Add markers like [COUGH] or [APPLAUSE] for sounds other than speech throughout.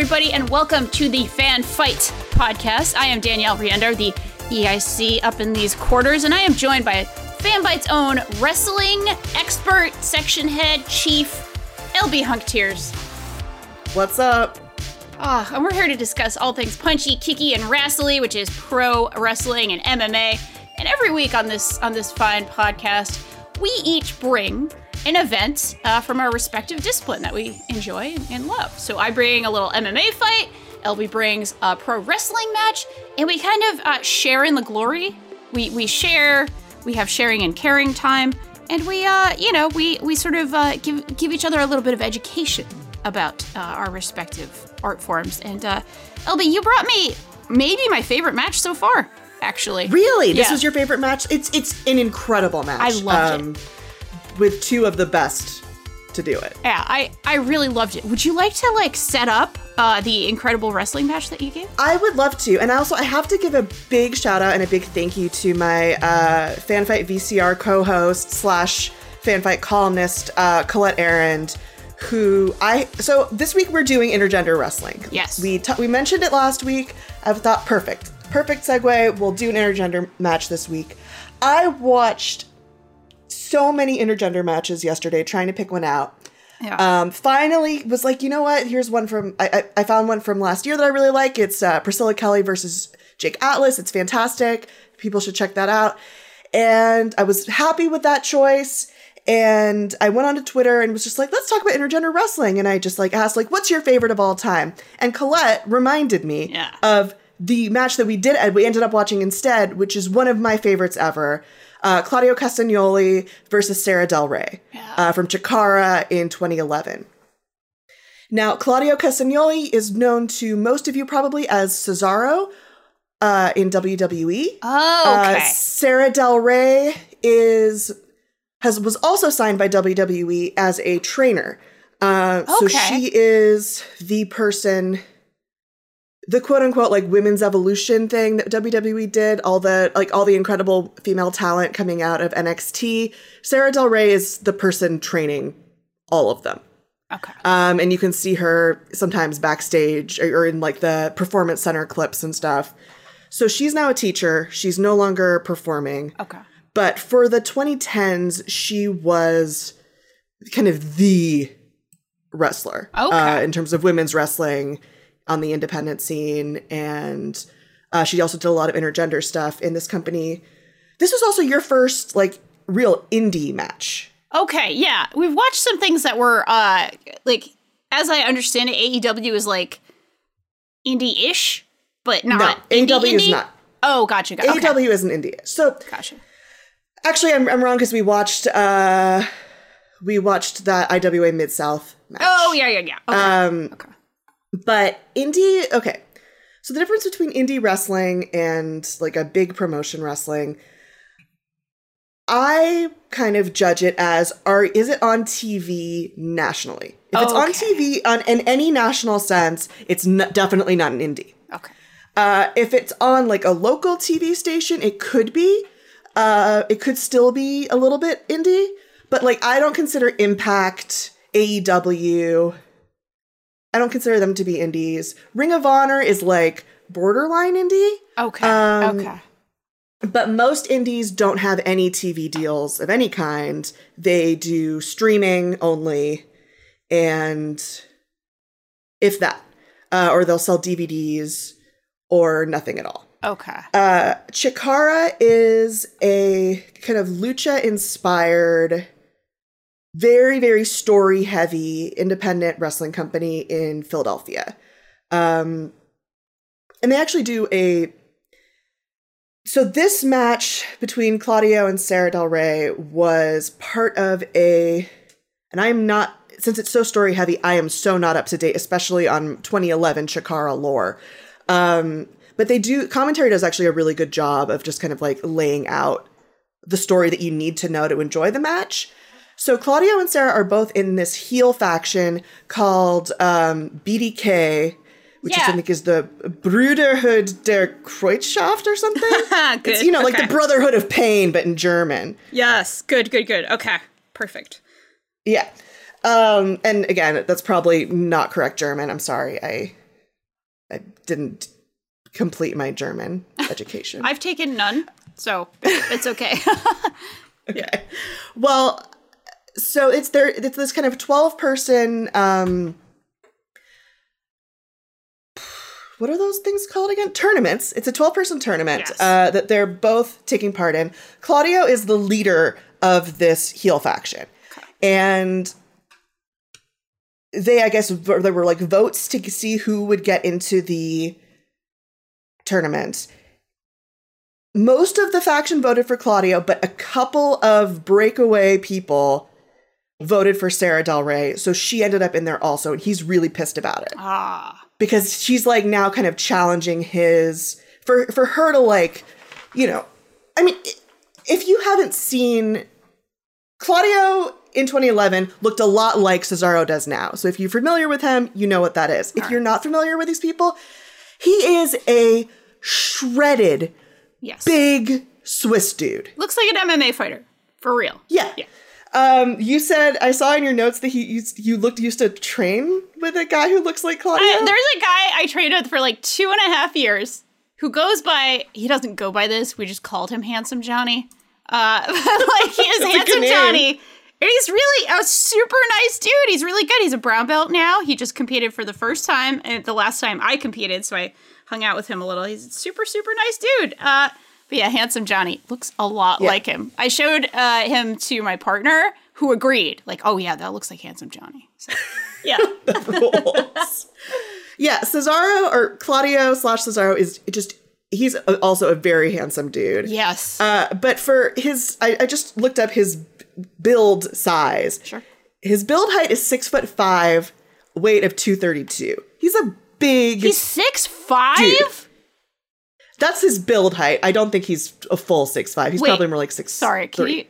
everybody, and welcome to the Fanbyte podcast. I am Danielle Riendeau, the EIC up in these quarters, and I am joined by Fanbyte's own wrestling expert, section head, chief, LB Hunktears. What's up? Ah, and we're here to discuss all things punchy, kicky, and wrestly, which is pro wrestling and MMA. And every week on this on this fine podcast, we each bring an event uh, from our respective discipline that we enjoy and love. So I bring a little MMA fight. LB brings a pro wrestling match, and we kind of uh, share in the glory. We we share. We have sharing and caring time, and we uh you know we we sort of uh, give give each other a little bit of education about uh, our respective art forms. And uh, LB, you brought me maybe my favorite match so far. Actually, Really? This Yeah. was your favorite match? It's it's an incredible match. I loved it. With two of the best to do it. Yeah, I I really loved it. Would you like to like set up uh, the incredible wrestling match that you gave? I would love to. And also I have to give a big shout out and a big thank you to my uh Fanbyte VCR co-host slash Fanbyte columnist, uh, Colette Arrand, who I so this week we're doing intergender wrestling. Yes. We ta- we mentioned it last week. I thought perfect. Perfect segue. We'll do an intergender match this week. I watched so many intergender matches yesterday trying to pick one out. Yeah. Um, finally was like, you know what? Here's one from I, I, I found one from last year that I really like. It's uh, Priscilla Kelly versus Jake Atlas. It's fantastic. People should check that out. And I was happy with that choice. And I went onto Twitter and was just like, let's talk about intergender wrestling. And I just like asked, like, what's your favorite of all time? And Colette reminded me Yeah. of the match that we did, we ended up watching instead, which is one of my favorites ever. Uh, Claudio Castagnoli versus Sarah Del Rey uh, from Chikara in 2011. Now, Claudio Castagnoli is known to most of you probably as Cesaro uh, in WWE. oh, Uh, okay. Sarah Del Rey is has was also signed by WWE as a trainer. Uh, So she is the person, the quote unquote like women's evolution thing that WWE did. All the like all the incredible female talent coming out of NXT. Sarah Del Rey is the person training all of them. okay. Um, and you can see her sometimes backstage or, or in like the performance center clips and stuff. So she's now a teacher. She's no longer performing. okay. But for the 2010s, she was kind of the wrestler Okay. uh, in terms of women's wrestling on the independent scene. And uh, she also did a lot of intergender stuff in this company. This was also your first like real indie match. Okay, yeah. We've watched some things that were uh like as I understand it, AEW is like indie-ish, but not no, indie, AEW is indie? not. Oh, gotcha. gotcha. Okay. AEW isn't indie. So Gotcha. Actually, I'm, I'm wrong because we watched uh we watched that IWA Mid South match. Oh, yeah, yeah, yeah. Okay. Um, okay. But indie. Okay, so the difference between indie wrestling and like a big promotion wrestling, I kind of judge it as are is it on TV nationally? If it's on TV on in any national sense, it's n- definitely not an indie. Okay. Uh, if it's on like a local TV station, it could be. Uh, it could still be a little bit indie, but like I don't consider Impact, AEW. I don't consider them to be indies. Ring of Honor is like borderline indie, Okay. Um, okay. but most indies don't have any TV deals of any kind. They do streaming only, and if that, uh, or they'll sell DVDs or nothing at all. Okay. Uh, Chikara is a kind of lucha inspired, very, very story heavy independent wrestling company in Philadelphia. Um, and they actually do a. So this match between Claudio and Sarah Del Rey was part of a. And I'm not. Since it's so story heavy, I am so not up to date, especially on 2011 Chikara lore. Um, but they do commentary does actually a really good job of just kind of like laying out the story that you need to know to enjoy the match. So Claudio and Sarah are both in this heel faction called um, BDK, which Yeah. I think is the Bruderhood der Kreuzschaft or something. [LAUGHS] good. It's, you know, like the Brotherhood of Pain, but in German. Yes. Good. Good. Good. Okay. Perfect. Yeah. Um, and again, that's probably not correct German. I'm sorry. I I didn't complete my German [LAUGHS] education. I've taken none, so it's okay. [LAUGHS] okay. Well, so it's there. It's this kind of twelve person. Um, what are those things called again? Tournaments. It's a twelve person tournament Yes. uh, that they're both taking part in. Claudio is the leader of this heel faction, and they, I guess, there were like votes to see who would get into the tournament. Most of the faction voted for Claudio, but a couple of breakaway people voted for Sarah Del Rey, so she ended up in there also, and he's really pissed about it ah, because she's like now kind of challenging his for for her to like, you know, I mean, if you haven't seen Claudio in 2011 looked a lot like Cesaro does now. So if you're familiar with him, you know what that is. If you're not familiar with these people, he is a shredded, yes. big Swiss dude. Looks like an MMA fighter for real. Yeah. Yeah. Um, you said I saw in your notes that he used, you looked used to train with a guy who looks like Claudio. I, there's a guy I trained with for like two and a half years who goes by. He doesn't go by this. We just called him Handsome Johnny. Uh, [LAUGHS] like he is That's a good Handsome. Johnny, and he's really a super nice dude. He's really good. He's a brown belt now. He just competed for the first time, and the last time I competed, so I hung out with him a little. He's a super super nice dude. Uh, but yeah, Handsome Johnny looks a lot Yeah. like him. I showed uh, him to my partner, who agreed. Like, oh yeah, that looks like Handsome Johnny. So, [LAUGHS] yeah. [LAUGHS] yeah, Cesaro or Claudio slash Cesaro is just he's also a very handsome dude. yes. Uh, but for his, I, I just looked up his build size. sure. His build height is six foot five, weight of two thirty two. He's a big. He's six five. Dude. That's his build height. I don't think he's a full six five. He's Wait, probably more like six. Sorry, can three. you?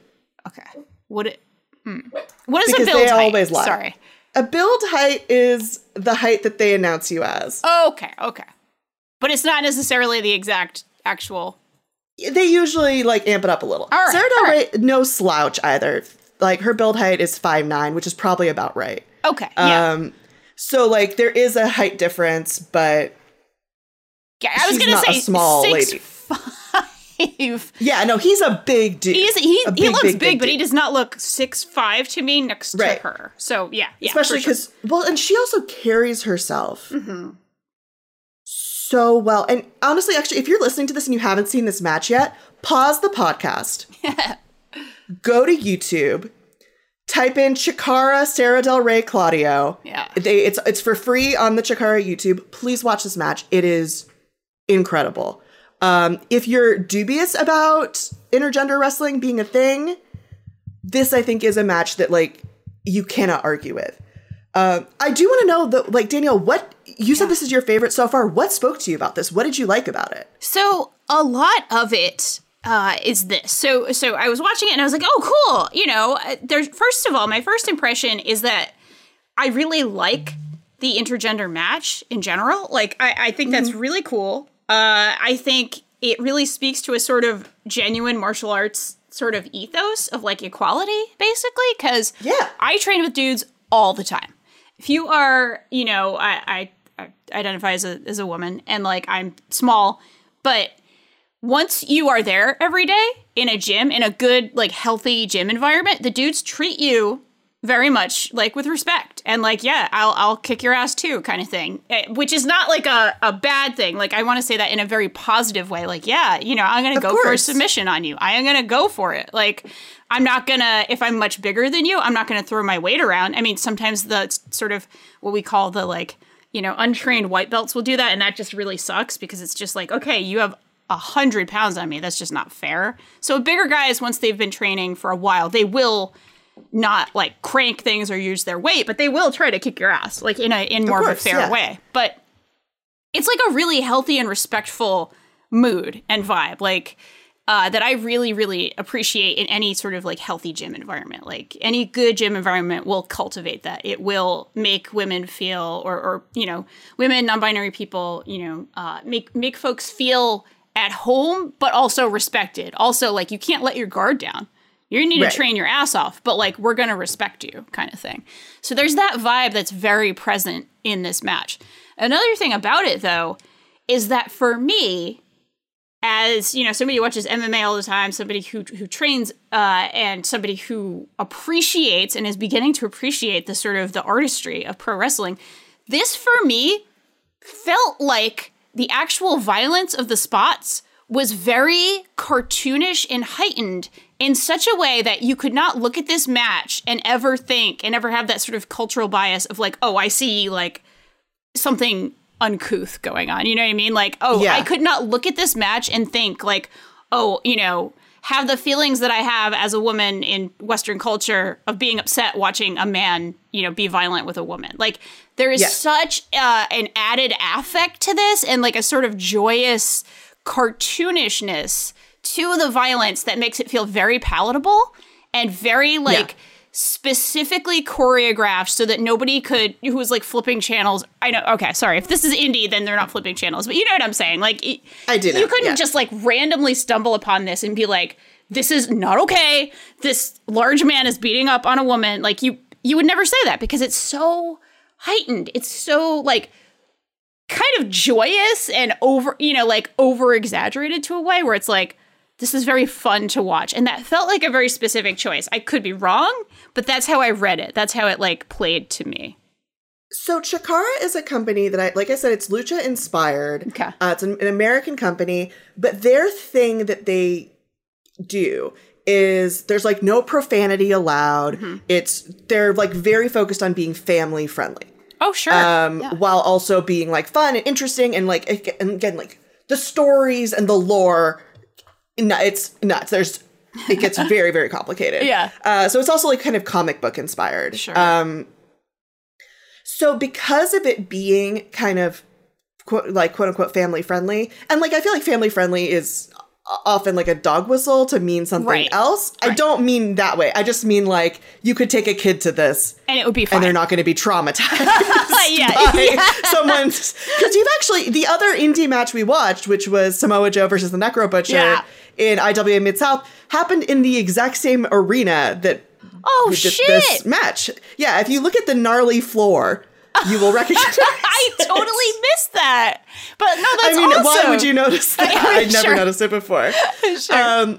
Okay. What it? Hmm. What is Because a build height? always lie. Sorry. A build height is the height that they announce you as. Okay. Okay. But it's not necessarily the exact actual. they usually like amp it up a little. All right, Sarah Del Rey, no slouch either. Like her build height is five nine, which is probably about right. Okay. Yeah. Um, so like there is a height difference, but yeah I was she's gonna say small six lady. five. [LAUGHS] yeah, no, he's a big dude. He's, he A he looks big, but he does not look six five to me next Right. to her. So yeah, yeah. especially for sure. because well, and she also carries herself Mhm. so well. And honestly, actually, if you're listening to this and you haven't seen this match yet, pause the podcast, [LAUGHS] go to YouTube, type in Chikara Sarah Del Rey Claudio. Yeah. They it's it's for free on the Chikara YouTube. Please watch this match. It is incredible. Um, if you're dubious about intergender wrestling being a thing, this I think is a match that like you cannot argue with. Um, I do want to know that like Danielle, what you said this is your favorite so far. What spoke to you about this? What did you like about it? So a lot of it uh, is this. So so I was watching it and I was like, oh, cool. You know, uh, there's first of all, my first impression is that I really like the intergender match in general. Like, I, I think that's really cool. Uh, I think it really speaks to a sort of genuine martial arts sort of ethos of like equality, basically. Because Yeah. I train with dudes all the time. If you are, you know, I, I, I identify as a as a woman and like I'm small, but once you are there every day in a gym, in a good, like healthy gym environment, the dudes treat you very much like with respect and like, yeah, I'll I'll kick your ass too, kind of thing. Eh, Which is not like a, a bad thing. Like I want to say that in a very positive way. Like, yeah, you know, I'm gonna Of go for a submission on you. I am gonna go for it. Like I'm not gonna if I'm much bigger than you, I'm not gonna throw my weight around. I mean, sometimes the sort of what we call the like you know, untrained white belts will do that, and that just really sucks because it's just like, okay, you have a hundred pounds on me. That's just not fair. So bigger guys, once they've been training for a while, they will not like crank things or use their weight, but they will try to kick your ass, like in a in more of, course, a fair yeah. way. But it's like a really healthy and respectful mood and vibe. Like uh, that I really, really appreciate in any sort of like healthy gym environment. Like any good gym environment will cultivate that. It will make women feel, or, or you know, women, non-binary people, you know, uh, make make folks feel at home, but also respected. Also, like you can't let your guard down. You need Right. to train your ass off, but like we're going to respect you kind of thing. So there's that vibe that's very present in this match. Another thing about it though is that for me as, you know, somebody who watches MMA all the time, somebody who who trains uh and somebody who appreciates and is beginning to appreciate the sort of the artistry of pro wrestling, this for me felt like the actual violence of the spots was very cartoonish and heightened in such a way that you could not look at this match and ever think and ever have that sort of cultural bias of like, oh, I see like something uncouth going on. You know what I mean? Like, oh, Yeah. I could not look at this match and think like, oh, you know, have the feelings that I have as a woman in Western culture of being upset watching a man, you know, be violent with a woman. Like, there is such uh, an added affect to this and like a sort of joyous cartoonishness to the violence that makes it feel very palatable and very like specifically choreographed so that nobody could who was like flipping channels i know okay sorry if this is indie then they're not flipping channels but you know what i'm saying like it- I know, you couldn't yeah. just like randomly stumble upon this and be like this is not okay. This large man is beating up on a woman. Like you you would never say that because it's so heightened. It's so like kind of joyous and over, you know, like over exaggerated to a way where it's like, this is very fun to watch. And that felt like a very specific choice. I could be wrong, but that's how I read it. That's how it like played to me. So Chikara is a company that I, like I said, it's lucha inspired. Okay. Uh, it's an, an American company, but their thing that they do is there's like no profanity allowed. Mm-hmm. It's they're like very focused on being family friendly, Oh, sure. um, Yeah. while also being like fun and interesting and like and again like the stories and the lore. It's nuts. There's it gets [LAUGHS] very very complicated. Yeah. Uh, so it's also like kind of comic book inspired. Sure. Um, so because of it being kind of quote, like quote unquote family friendly, and like I feel like family friendly is often like a dog whistle to mean something Right. else. I don't mean that way. I just mean like you could take a kid to this and it would be fun. and they're not going to be [LAUGHS] traumatized yeah. by [LAUGHS] yeah. someone's [LAUGHS] because you've actually the other indie match we watched which was samoa joe versus the necro butcher Yeah. in iwa mid south happened in the exact same arena that Oh, shit. this match yeah if you look at the gnarly floor you will recognize [LAUGHS] totally missed that. But no, that's I mean, why would you notice that? [LAUGHS] I'd never sure. noticed it before. [LAUGHS] Sure. Um,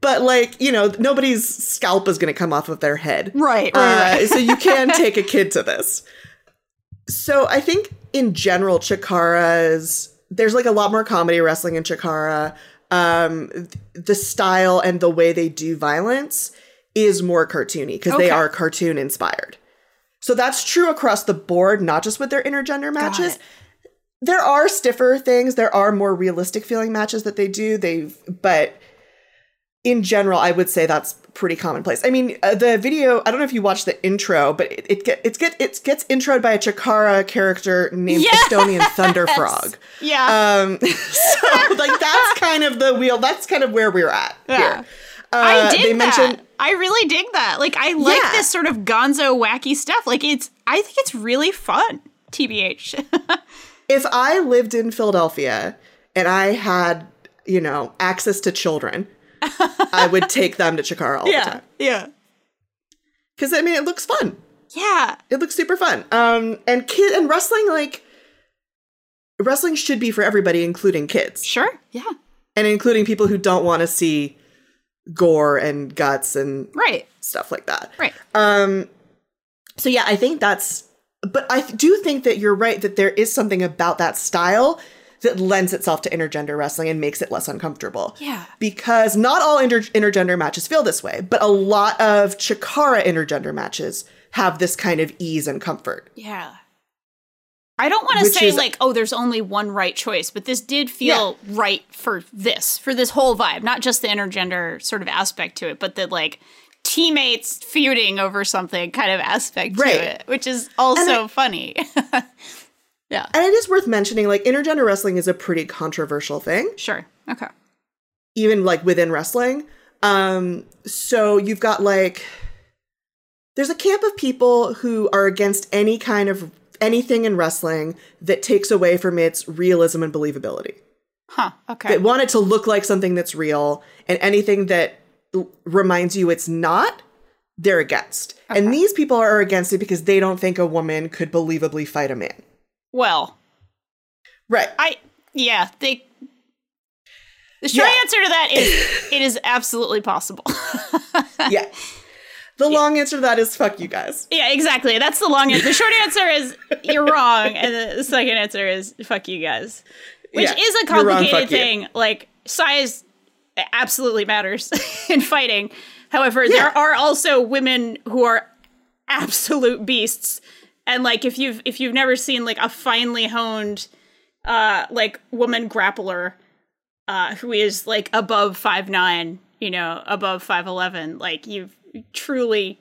but like, you know, nobody's scalp is going to come off of their head. Right, right, Uh, right. so you can take a kid to this. So I think in general, Chikara's there's like a lot more comedy wrestling in Chikara. Um, the style and the way they do violence is more cartoony because they are cartoon inspired. So that's true across the board, not just with their intergender matches. There are stiffer things. There are more realistic feeling matches that they do. They've, but in general, I would say that's pretty commonplace. I mean, uh, the video. I don't know if you watched the intro, but it, it get it's get it gets introed by a Chikara character named Yes! Estonian Thunder [LAUGHS] Frog. Yeah. Um, [LAUGHS] so like that's [LAUGHS] kind of the wheel. That's kind of where we're at Yeah. here. Uh, I dig they that. mentioned I really dig that. Like I like Yeah. this sort of gonzo wacky stuff. Like it's I think it's really fun. TBH. [LAUGHS] if I lived in Philadelphia and I had, you know, access to children, I would take them to Chikara all the [LAUGHS] time. Yeah. Because I mean, it looks fun. Yeah. It looks super fun. Um, and kid and wrestling, like wrestling should be for everybody, including kids Sure. Yeah. and including people who don't want to see gore and guts and Right. stuff like that. Right. Um, so yeah, I think that's. But I do think that you're right that there is something about that style that lends itself to intergender wrestling and makes it less uncomfortable. Yeah. Because not all inter- intergender matches feel this way, but a lot of Chikara intergender matches have this kind of ease and comfort. Yeah. I don't want to say is- like, oh, there's only one right choice, but this did feel right for this, for this whole vibe, not just the intergender sort of aspect to it, but the like teammates feuding over something kind of aspect Right. to it, which is also funny. [LAUGHS] yeah. And it is worth mentioning like intergender wrestling is a pretty controversial thing. Sure. Okay. even like within wrestling. Um, so you've got like there's a camp of people who are against any kind of anything in wrestling that takes away from its realism and believability. Huh. Okay. That want it to look like something that's real, and anything that l- reminds you it's not, they're against. And these people are against it because they don't think a woman could believably fight a man. Well, Right. I yeah, they the short Yeah. answer to that is [LAUGHS] it is absolutely possible. [LAUGHS] yeah. The long answer to that is fuck you guys. yeah, exactly. That's the long answer. The short answer is you're wrong, and the second answer is fuck you guys. Which Yeah, is a you're wrong, complicated you. thing. Like size absolutely matters [LAUGHS] in fighting. However, Yeah. there are also women who are absolute beasts. And like if you've if you've never seen like a finely honed uh like woman grappler uh who is like above five nine, you know, above five eleven, like you truly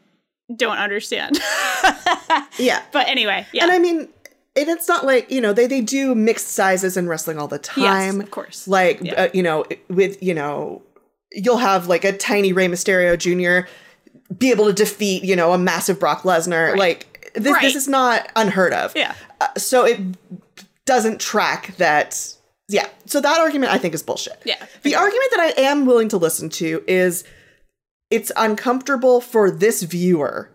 don't understand. [LAUGHS] Yeah. but anyway, yeah. And I mean, and it's not like, you know, they, they do mixed sizes in wrestling all the time. of course. Like, Yeah. uh, you know, with, you know, you'll have like a tiny Rey Mysterio Jr. be able to defeat, you know, a massive Brock Lesnar. Right. Like, this, Right. this is not unheard of. yeah. Uh, so it doesn't track that. Yeah. So that argument I think is bullshit. Yeah. The argument that I am willing to listen to is it's uncomfortable for this viewer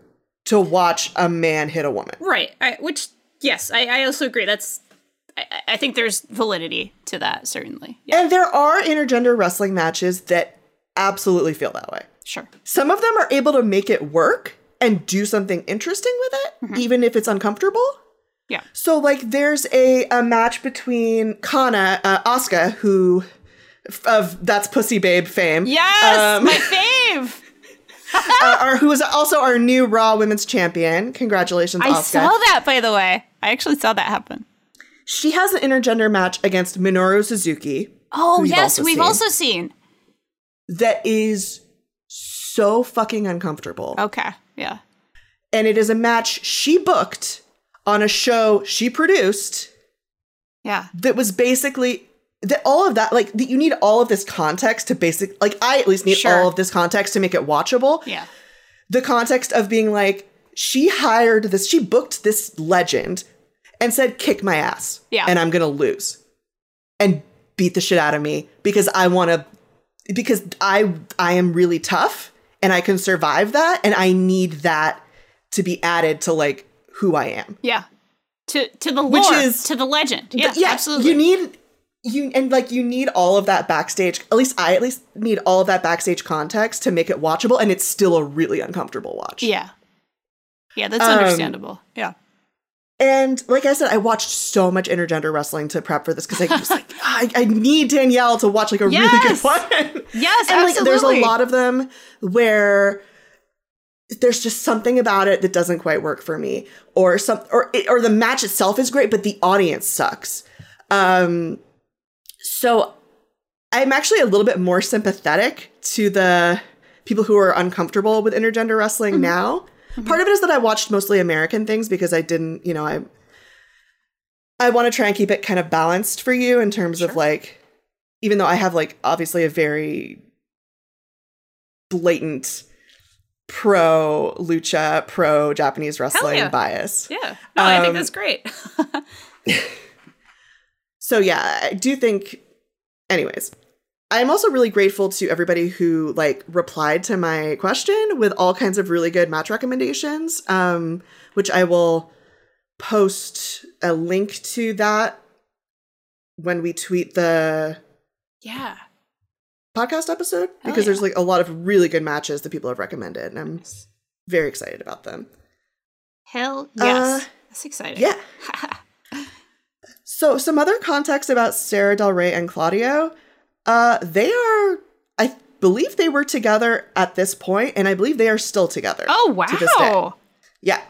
to watch a man hit a woman. Right. I, which yes, I, I also agree. That's I, I think there's validity to that, certainly. Yeah, And there are intergender wrestling matches that absolutely feel that way. sure. Some of them are able to make it work and do something interesting with it, even if it's uncomfortable. Yeah. So, like, there's a, a match between Kana, uh, Asuka, who of that's Pussy Babe fame. Yes, Um, my [LAUGHS] fave. [LAUGHS] uh, our, who is also our new Raw Women's Champion. Congratulations, I Asuka. saw that by the way. I actually saw that happen. She has an intergender match against Minoru Suzuki Oh yes, also we've seen. also seen. that is so fucking uncomfortable. Okay. Yeah. and it is a match she booked on a show she produced Yeah. that was basically that all of that like that you need all of this context to basic like I at least need Sure. all of this context to make it watchable. Yeah. The context of being like she hired this she booked this legend and said kick my ass. Yeah. And I'm going to lose. And beat the shit out of me because I want to because I I am really tough and I can survive that and I need that to be added to like who I am. Yeah. To to the lore, Which is- to the legend. Yeah, yeah, absolutely. You need you and like you need all of that backstage. At least I at least need all of that backstage context to make it watchable, and it's still a really uncomfortable watch. yeah. Yeah, that's Um, understandable. Yeah. And like I said, I watched so much intergender wrestling to prep for this because I was like, I, I need Danielle to watch like a really good one. Yes, and like there's a lot of them where there's just something about it that doesn't quite work for me or some or or the match itself is great but the audience sucks um so i'm actually a little bit more sympathetic to the people who are uncomfortable with intergender wrestling Mm-hmm. now part of it is that i watched mostly american things because i didn't you know i i want to try and keep it kind of balanced for you in terms of like even though i have like obviously a very blatant pro lucha, pro Japanese wrestling yeah. bias. Yeah. No, I think Um, that's great. [LAUGHS] [LAUGHS] So yeah, I do think anyways. I'm also really grateful to everybody who like replied to my question with all kinds of really good match recommendations. Um, which I will post a link to that when we tweet the yeah. podcast episode Hell because there's like a lot of really good matches that people have recommended and I'm very excited about them. Hell yes. Uh, that's exciting. Yeah. [LAUGHS] So, some other context about Sarah Del Rey and Claudio. Uh, they are, I believe they were together at this point, and I believe they are still together. oh wow. to this day. wow. Yeah.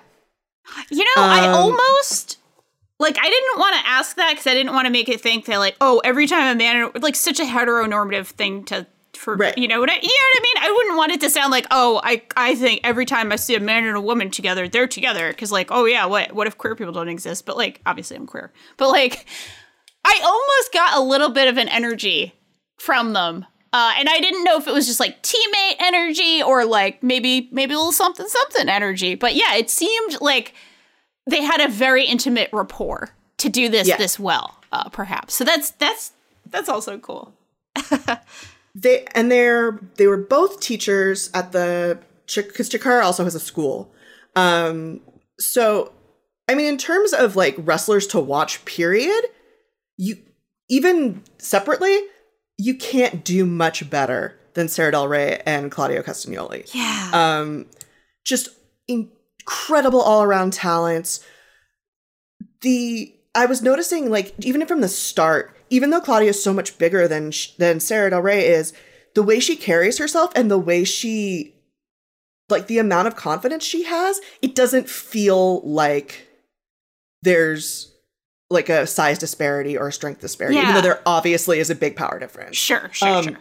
You know, I Um, almost like I didn't want to ask that because I didn't want to make it think that like, oh, every time a man like such a heteronormative thing to for Right. you know what I, you know what I mean? I wouldn't want it to sound like, oh, I I think every time I see a man and a woman together, they're together because like, oh yeah, what what if queer people don't exist? But like, obviously I'm queer, but like, I almost got a little bit of an energy from them. Uh, and I didn't know if it was just like teammate energy or like maybe maybe a little something something energy. But yeah, it seemed like they had a very intimate rapport to do this Yeah. this well, uh, perhaps. So that's that's that's also cool. [LAUGHS] they and they're they were both teachers at the because Chikara also has a school. Um, so I mean, in terms of like wrestlers to watch, period, you even separately, you can't do much better than Sarah Del Rey and Claudio Castagnoli. Yeah. Um, just incredible all around talents. The I was noticing like even from the start, even though Claudio is so much bigger than sh- than Sarah Del Rey is, the way she carries herself and the way she like the amount of confidence she has, it doesn't feel like there's like a size disparity or a strength disparity, yeah. even though there obviously is a big power difference. Sure, sure, Um, sure.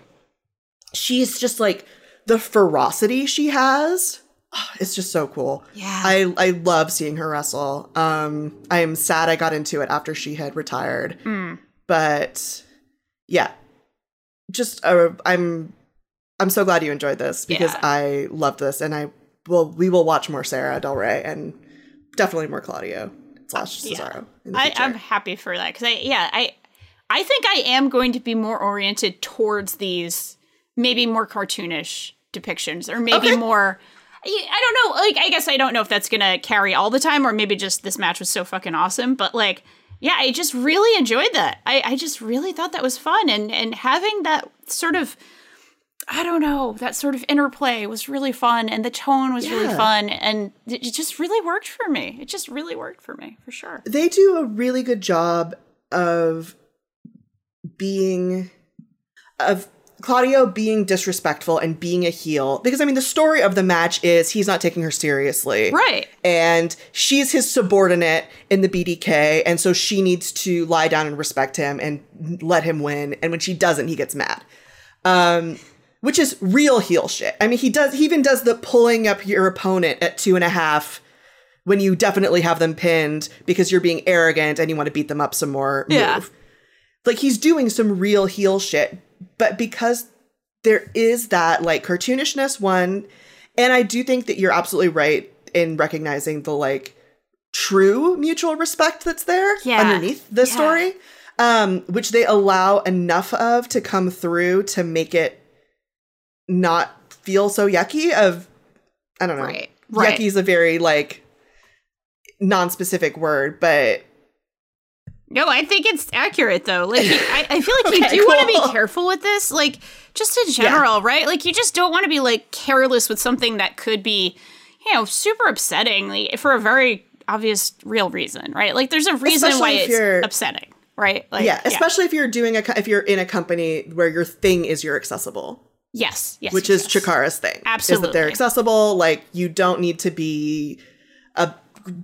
She's just like the ferocity she has. oh, It's just so cool. Yeah. I I love seeing her wrestle. Um, I am sad I got into it after she had retired, Mm. But yeah, just uh, I'm I'm so glad you enjoyed this because Yeah. I love this, and I will we will watch more Sarah Del Rey and definitely more Claudio slash Yeah. Cesaro. in the I, I'm happy for that because I yeah I I think I am going to be more oriented towards these maybe more cartoonish depictions or maybe Okay. more. I I don't know. Like I guess I don't know if that's gonna carry all the time or maybe just this match was so fucking awesome. But like yeah, I just really enjoyed that. I I just really thought that was fun and and having that sort of. I don't know. That sort of interplay was really fun, and the tone was really fun, and it it just really worked for me. It just really worked for me, for sure. they do a really good job of being of Claudio being disrespectful and being a heel because I mean the story of the match is he's not taking her seriously. Right. And she's his subordinate in the BDK and so she needs to lie down and respect him and let him win and when she doesn't he gets mad. Um which is real heel shit. I mean he does he even does the pulling up your opponent at two and a half when you definitely have them pinned because you're being arrogant and you want to beat them up some more Yeah. move. Like he's doing some real heel shit, but because there is that like cartoonishness one, and I do think that you're absolutely right in recognizing the like true mutual respect that's there Yeah. underneath the Yeah. story, um, which they allow enough of to come through to make it not feel so yucky. Of I don't know, Right. Right. yucky is a very like non-specific word, but No, I think it's accurate though. Like I, I feel like [LAUGHS] Okay, you do want to be careful with this, like just in general, right? Like you just don't want to be like careless with something that could be, you know, super upsetting like, for a very obvious real reason, right? Like there's a reason Especially why it's upsetting, right? Like yeah, especially if you're doing a if you're in a company where your thing is you're accessible, yes, yes, which yes, is yes. Chikara's thing. is that Absolutely. they're accessible. Like you don't need to be a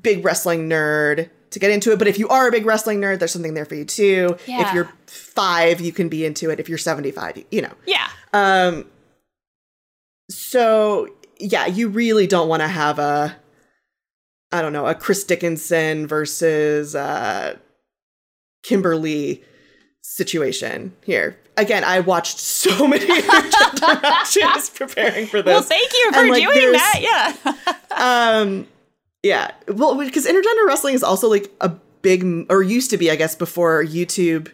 big wrestling nerd to get into it, but if you are a big wrestling nerd, there's something there for you too. If you're five, you can be into it. If you're 75, you- know. Yeah, Um. So yeah, you really don't want to have a, I don't know, a Chris Dickinson versus uh, Kimber Lee situation here. Again, I watched so [LAUGHS] many [LAUGHS] matches preparing for this. well, thank you for And, like, doing that. Yeah, [LAUGHS] um, yeah. Well, because intergender wrestling is also like a big, or used to be, I guess, before YouTube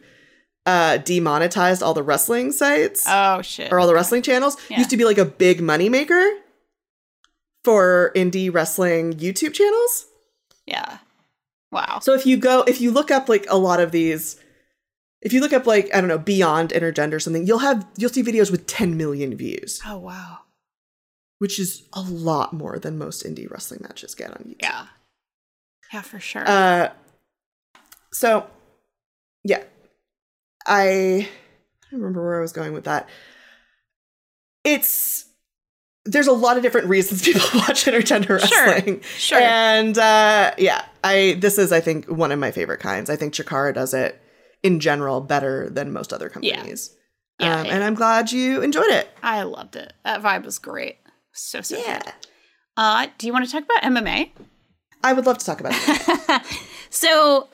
uh demonetized all the wrestling sites oh shit, or all the wrestling channels. Yeah. used to be like a big moneymaker for indie wrestling YouTube channels. yeah, wow, So if you go, if you look up like a lot of these, if you look up like I don't know Beyond Intergender or something, you'll have you'll see videos with 10 million views, oh wow, which is a lot more than most indie wrestling matches get on YouTube. yeah, yeah, for sure. Uh, so yeah, I, I don't remember where I was going with that. It's there's a lot of different reasons [LAUGHS] people [LAUGHS] watch intergender wrestling. sure. sure. And uh, yeah, I this is I think one of my favorite kinds. I think Chikara does it in general better than most other companies. Yeah, um, yeah. and I'm glad you enjoyed it. I loved it. That vibe was great. So so Yeah, good. Uh, do you want to talk about MMA? I would love to talk about it. [LAUGHS] So,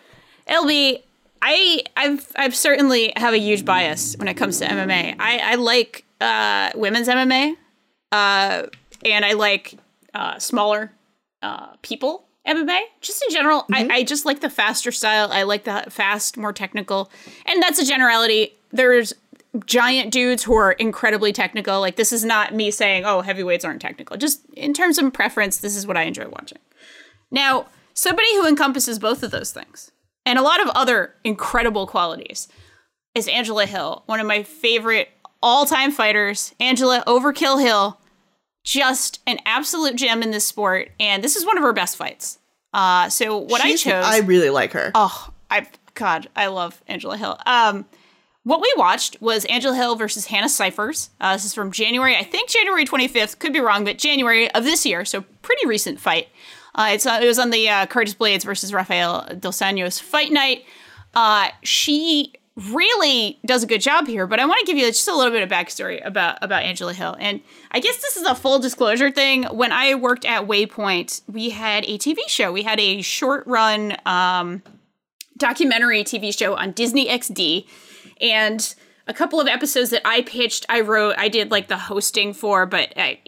LB, I I've I've certainly have a huge bias when it comes to MMA. I I like uh, women's MMA, uh, and I like uh, smaller uh, people MMA. Just in general, I, I just like the faster style. I like the fast, more technical, and that's a generality. There's giant dudes who are incredibly technical. Like this is not me saying, oh, heavyweights aren't technical. Just in terms of preference, this is what I enjoy watching. Now, somebody who encompasses both of those things and a lot of other incredible qualities is Angela Hill, one of my favorite all-time fighters. Angela Overkill Hill, just an absolute gem in this sport, and this is one of her best fights. Uh, so what She's- I chose, I really like her. Oh, I God, I love Angela Hill. Um, what we watched was Angela Hill versus Hannah Cifers. Uh, this is from January, I think January 25th, could be wrong, but January of this year, so pretty recent fight. Uh, it's uh, it was on the uh, Curtis Blaydes versus Rafael Dos Anjos fight night. Uh, she really does a good job here, but I want to give you just a little bit of backstory about about Angela Hill. And I guess this is a full disclosure thing. When I worked at Waypoint, we had a TV show. We had a short run um, documentary TV show on Disney XD, and a couple of episodes that I pitched, I wrote, I did like the hosting for, but I,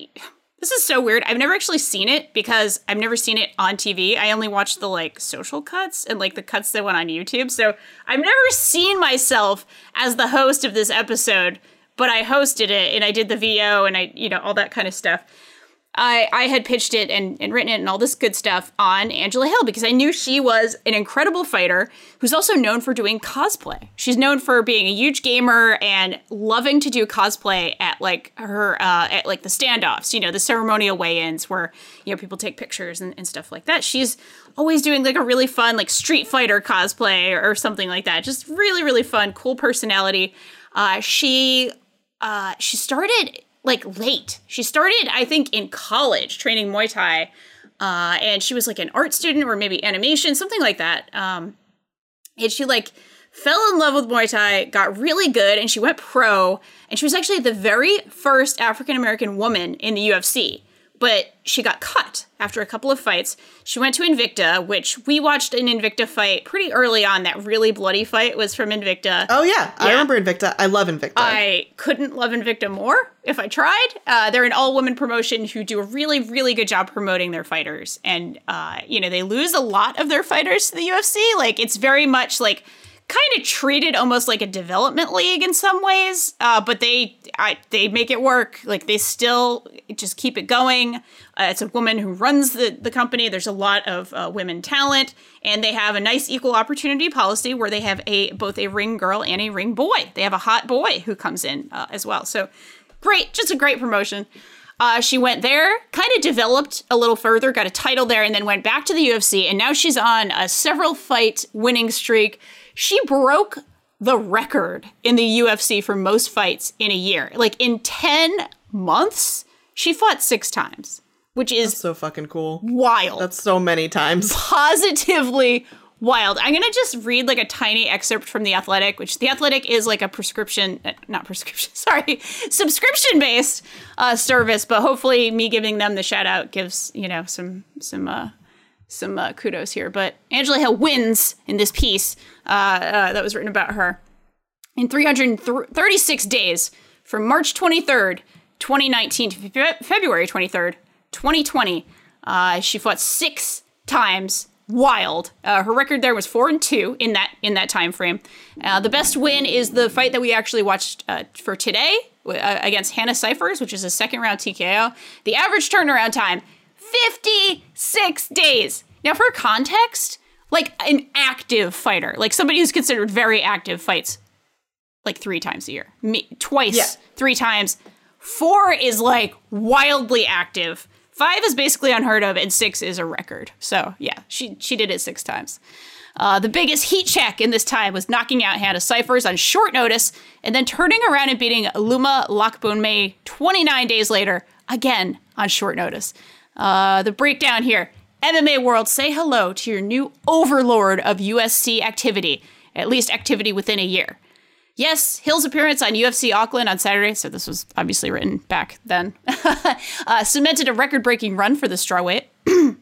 this is so weird. I've never actually seen it because I've never seen it on TV. I only watched the like social cuts and like the cuts that went on YouTube. So I've never seen myself as the host of this episode, but I hosted it and I did the VO and I, you know, all that kind of stuff. I, I had pitched it and, and written it and all this good stuff on Angela Hill because I knew she was an incredible fighter who's also known for doing cosplay. She's known for being a huge gamer and loving to do cosplay at like her uh, at like the standoffs, you know, the ceremonial weigh-ins where you know people take pictures and, and stuff like that. She's always doing like a really fun like Street Fighter cosplay or, or something like that. Just really really fun, cool personality. Uh, she uh, she started like late. She started, I think, in college training Muay Thai, uh, and she was like an art student or maybe animation, something like that. Um, and she like fell in love with Muay Thai, got really good, and she went pro. And she was actually the very first African American woman in the UFC. But she got cut after a couple of fights. She went to Invicta, which we watched an Invicta fight pretty early on. That really bloody fight was from Invicta. Oh yeah, I remember Invicta. I love Invicta. I couldn't love Invicta more if I tried. Uh, they're an all woman promotion who do a really, really good job promoting their fighters. And, uh, you know, they lose a lot of their fighters to the UFC. Like, it's very much like kind of treated almost like a development league in some ways, uh, but they I, they make it work. Like they still just keep it going. Uh, it's a woman who runs the, the company. There's a lot of uh, women talent, and they have a nice equal opportunity policy where they have a both a ring girl and a ring boy. They have a hot boy who comes in uh, as well. So great, just a great promotion. Uh, she went there, kind of developed a little further, got a title there, and then went back to the UFC. And now she's on a several fight winning streak. She broke the record in the UFC for most fights in a year. Like in 10 months, she fought six times, which is so fucking cool. wild. That's so many times. [LAUGHS] positively wild. I'm gonna just read like a tiny excerpt from the Athletic, which the Athletic is like a prescription, uh, not prescription, [LAUGHS] sorry, subscription based uh, service. But hopefully, me giving them the shout out gives you know some some uh, some uh, kudos here. But Angela Hill wins in this piece uh, uh, that was written about her in 336 days from March 23rd, 2019 to Fe- February 23rd, 2020. Uh, she fought six times. Wild. Uh, her record there was four and two in that in that time frame. Uh, the best win is the fight that we actually watched for today against Hannah Cifers, which is a second round TKO. The average turnaround time 56 days. Now, for context, like an active fighter, like somebody who's considered very active, fights like three times a year, Me, twice, Yeah. three times. Four is like wildly active. Five is basically unheard of, and six is a record. So yeah, she she did it six times. Uh, the biggest heat check in this time was knocking out Hannah Cifers on short notice, and then turning around and beating Loma Lookboonmee 29 days later, again on short notice. Uh, the breakdown here: MMA World, say hello to your new overlord of UFC activity, at least activity within a year. Yes, Hill's appearance on UFC Auckland on Saturday, so this was obviously written back then, [LAUGHS] uh, cemented a record breaking run for the strawweight. [CLEARS THROAT]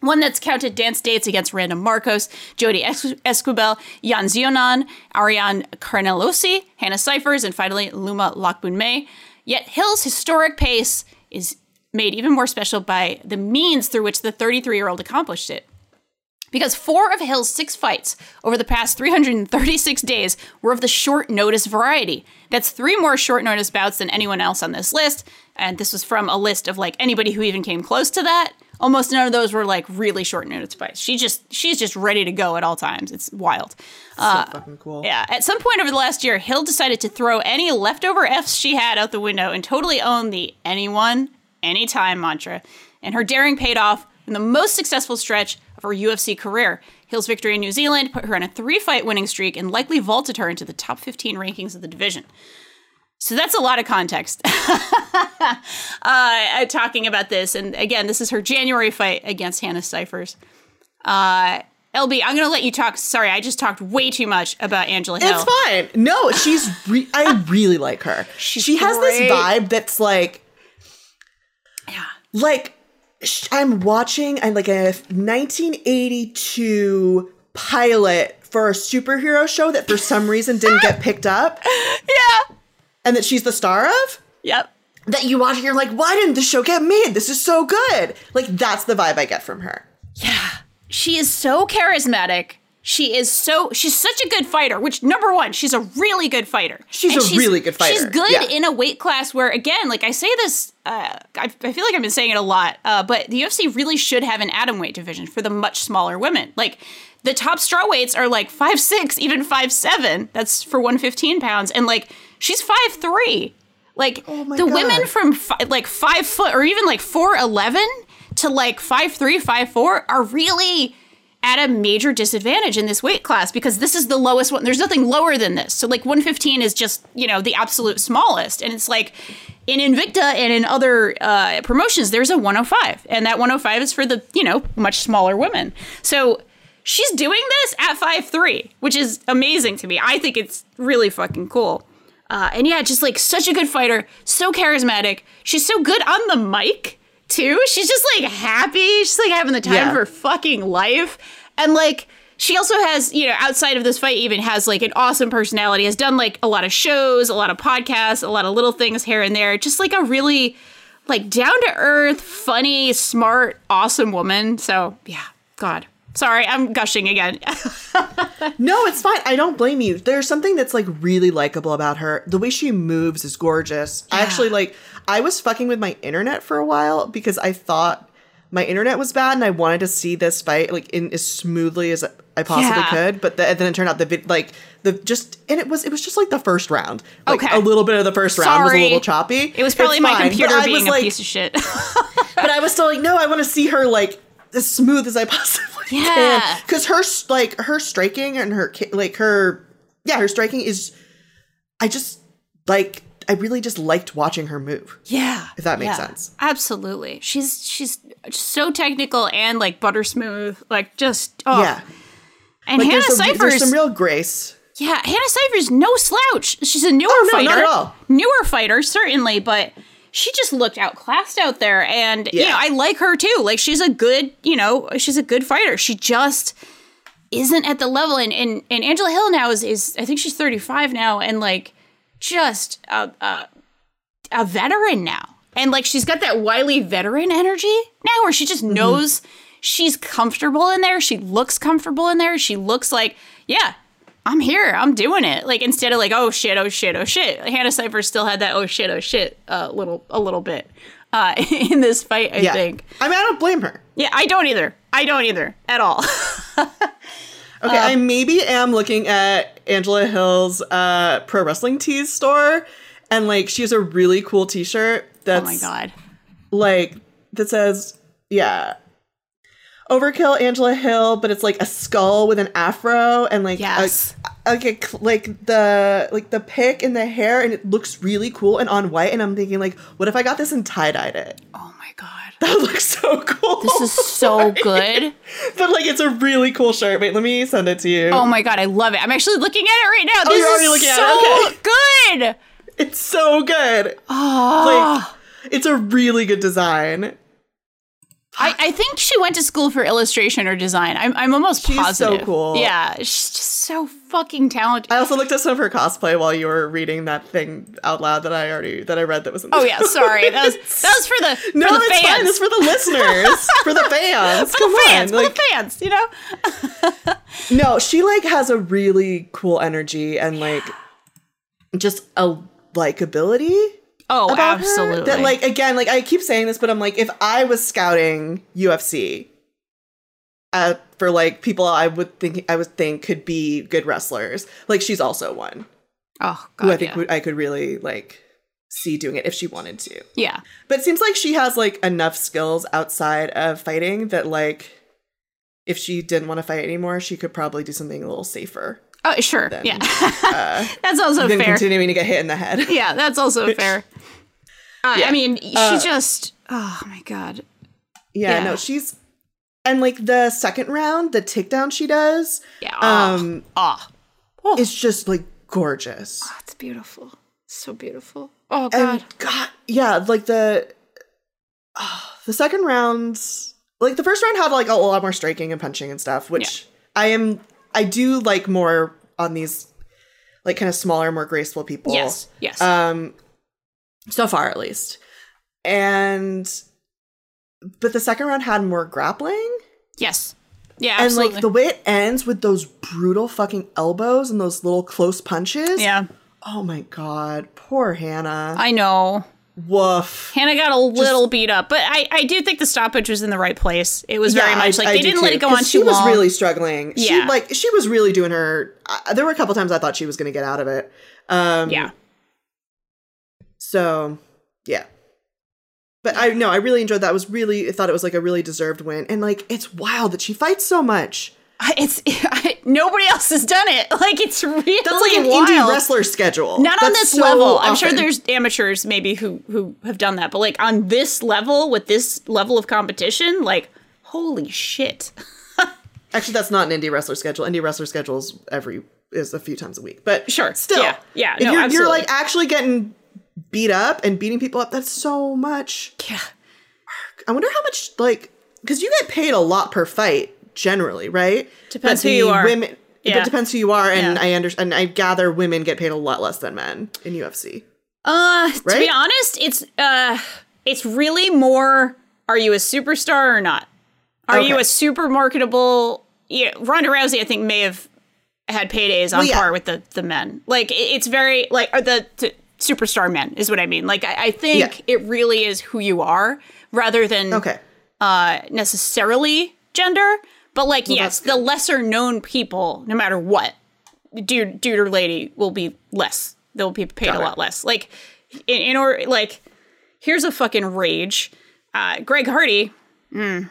One that's counted dance dates against Randa Markos, Jodie Es- Esquibel, Yan Xiaonan, Ariane Carnelossi, Hannah Cifers, and finally Loma Lookboonmee. Yet Hill's historic pace is made even more special by the means through which the 33 year old accomplished it. because four of Hill's six fights over the past 336 days were of the short notice variety. That's three more short notice bouts than anyone else on this list. And this was from a list of like anybody who even came close to that. Almost none of those were like really short notice fights. She just she's just ready to go at all times. It's wild. so uh, fucking cool. Yeah. At some point over the last year, Hill decided to throw any leftover Fs she had out the window and totally own the anyone, anytime mantra. And her daring paid off in the most successful stretch of her UFC career. Hill's victory in New Zealand put her on a three fight winning streak and likely vaulted her into the top 15 rankings of the division. So that's a lot of context [LAUGHS] uh, talking about this. And again, this is her January fight against Hannah Cifers. Uh, LB, I'm going to let you talk. Sorry, I just talked way too much about Angela Hill. It's fine. No, she's. Re- I [LAUGHS] really like her. She's she has great. this vibe that's like. Like I'm watching. I'm like a 1982 pilot for a superhero show that for some reason didn't get [LAUGHS] picked up, Yeah. and that she's the star of. Yep. That you watch and you're like, why didn't this show get made? This is so good. Like that's the vibe I get from her. Yeah. She is so charismatic. She is so she's such a good fighter, which number one, she's a really good fighter. She's And a really good fighter. She's good yeah. in a weight class where again, like I say this, uh, I, I feel like I've been saying it a lot, uh, but the UFC really should have an atom weight division for the much smaller women. Like the top straw weights are like five six, even five seven. That's for one fifteen pounds, and like she's five three. Like Oh the God. women from fi- like five foot or even like four eleven to like five three, five four are really at a major disadvantage in this weight class because this is the lowest one. There's nothing lower than this. So like 115 is just you know the absolute smallest, and it's like in Invicta and in other uh, promotions there's a 105, and that 105 is for the you know much smaller women. So she's doing this at five three, which is amazing to me. I think it's really fucking cool. Uh, and yeah, just like such a good fighter, so charismatic. She's so good on the mic too. She's just like happy. She's like having the time Yeah. of her fucking life. And like she also has, you know, outside of this fight, even has like an awesome personality. Has done like a lot of shows, a lot of podcasts, a lot of little things here and there. Just like a really like down to earth, funny, smart, awesome woman. So yeah, God. Sorry, I'm gushing again. [LAUGHS] No, it's fine. I don't blame you. There's something that's like really likable about her. The way she moves is gorgeous. I actually like I was fucking with my internet for a while because I thought my internet was bad and I wanted to see this fight like in as smoothly as I possibly Yeah. could. But the, and then it turned out the vid like the just and it was it was just like the first round. Like Okay. a little bit of the first round was a little choppy. It was probably It's my fine, computer being a like, piece of shit. [LAUGHS] but I was still like, no, I want to see her like as smooth as I possibly Yeah. can. Because her like her striking and her like her yeah her striking is, I just like I really just liked watching her move. Yeah. If that makes yeah, sense. Absolutely. She's she's so technical and like butter smooth. Like just oh. Yeah, And like Hannah there's, Cifers. there's some real grace. yeah, Hannah Cifers no slouch. She's a newer Oh, no, fighter. not at all. Newer fighter certainly, but she just looked outclassed out there and you Yeah. know, I like her too. Like she's a good, you know, she's a good fighter. She just isn't at the level and and, and Angela Hill now is is I think she's 35 now and like just a, a a veteran now. And like she's got that wily veteran energy now where she just knows she's comfortable in there. She looks comfortable in there. She looks like, yeah, I'm here. I'm doing it. Like instead of like, oh shit, oh shit, oh shit. Hannah Cypher still had that oh shit, oh shit uh, little a little bit uh, [LAUGHS] in this fight, I Yeah, think. I mean I don't blame her. Yeah, I don't either. I don't either at all. [LAUGHS] Okay, Uh, I maybe am looking at Angela Hill's uh, pro wrestling tees store, and like she has a really cool T-shirt oh that's my god. like that says yeah overkill angela hill but it's like a skull with an afro and like a- Yes. like a cl- like the like the pick and the hair and it looks really cool and on white and i'm thinking like what if i got this and tie-dyed it Oh my god. [LAUGHS] that looks so cool This is so [LAUGHS] good. but like it's a really cool shirt wait let me send it to you Oh my god, I love it. I'm actually looking at it right now. Oh, this Oh, you're already is looking at so it, okay. good. it's so good Oh, like ah. it's a really good design I, I think she went to school for illustration or design. I'm, I'm almost She's so cool. Yeah, she's just so fucking talented. I also looked at some of her cosplay while you were reading that thing out loud that I already that I read that was in the oh yeah, sorry. That was that was for the [LAUGHS] for No, the it's fans. fine. It's for the listeners, [LAUGHS] for the fans. for Come the fans, on, for like the fans. You know. [LAUGHS] no, she like has a really cool energy and like just a likability. Oh, absolutely. that like again like i keep saying this but i'm like if i was scouting ufc uh, for like people i would think i would think could be good wrestlers like she's also one oh god. who i think yeah. i could really like see doing it if she wanted to yeah. but it seems like she has like enough skills outside of fighting that like if she didn't want to fight anymore she could probably do something a little safer Oh sure. Then, yeah. uh, [LAUGHS] that's also fair. continuing to get hit in the head Yeah, that's also [LAUGHS] fair. Uh, Yeah. I mean, she Uh, just. Oh my god. Yeah, Yeah. no, she's and like the second round, the takedown she does, Yeah. Oh, um, oh. Oh, is just like gorgeous. Oh, it's beautiful. So beautiful. Oh god. And God, yeah, like the oh, the second rounds, like the first round had like a lot more striking and punching and stuff, which I am I do like more on these like kind of smaller, more graceful people. yes. Yes. Um, so far at least, and but the second round had more grappling. yes. Yeah. and Absolutely. like the way it ends with those brutal fucking elbows and those little close punches. yeah. Oh my god, poor Hannah. I know. Woof. Hannah got a little beat up, but I, I do think the stoppage was in the right place. It was very much like I they didn't let it go on too long. She was really struggling. She Yeah. like she was really doing her. Uh, there were a couple times I thought she was going to get out of it. Um, yeah. So yeah. But I no, I really enjoyed that. It was really I thought it was like a really deserved win, and like it's wild that she fights so much. [LAUGHS] It's [LAUGHS] nobody else has done it. [LAUGHS] Like it's really That's like an wild. indie wrestler schedule. Not on this so level. I'm sure there's amateurs maybe who who have done that, but like on this level with this level of competition, like holy shit. Actually, that's not an indie wrestler schedule. Indie wrestler schedules every is a few times a week. But Sure. still, Yeah. Yeah. if No, you're, you're like actually getting beat up and beating people up, that's so much. Yeah. I wonder how much like because you get paid a lot per fight generally, right? Depends who you are. Women, Yeah. But depends who you are, and Yeah. I understand. And I gather women get paid a lot less than men in UFC. Uh, to be honest, it's uh, it's really more: Are you a superstar or not? Are you a super marketable? Yeah, Ronda Rousey, I think, may have had paydays on Well, yeah. par with the the men. Like it's very like or the, the superstar men is what I mean. Like I, I think Yeah. it really is who you are rather than Okay. uh necessarily gender. But like yes, the lesser known people, no matter what, dude, dude or lady, will be less. They'll be paid Got a it. lot less. Like in, in order, like here's a fucking rage. Uh, Greg Hardy mm,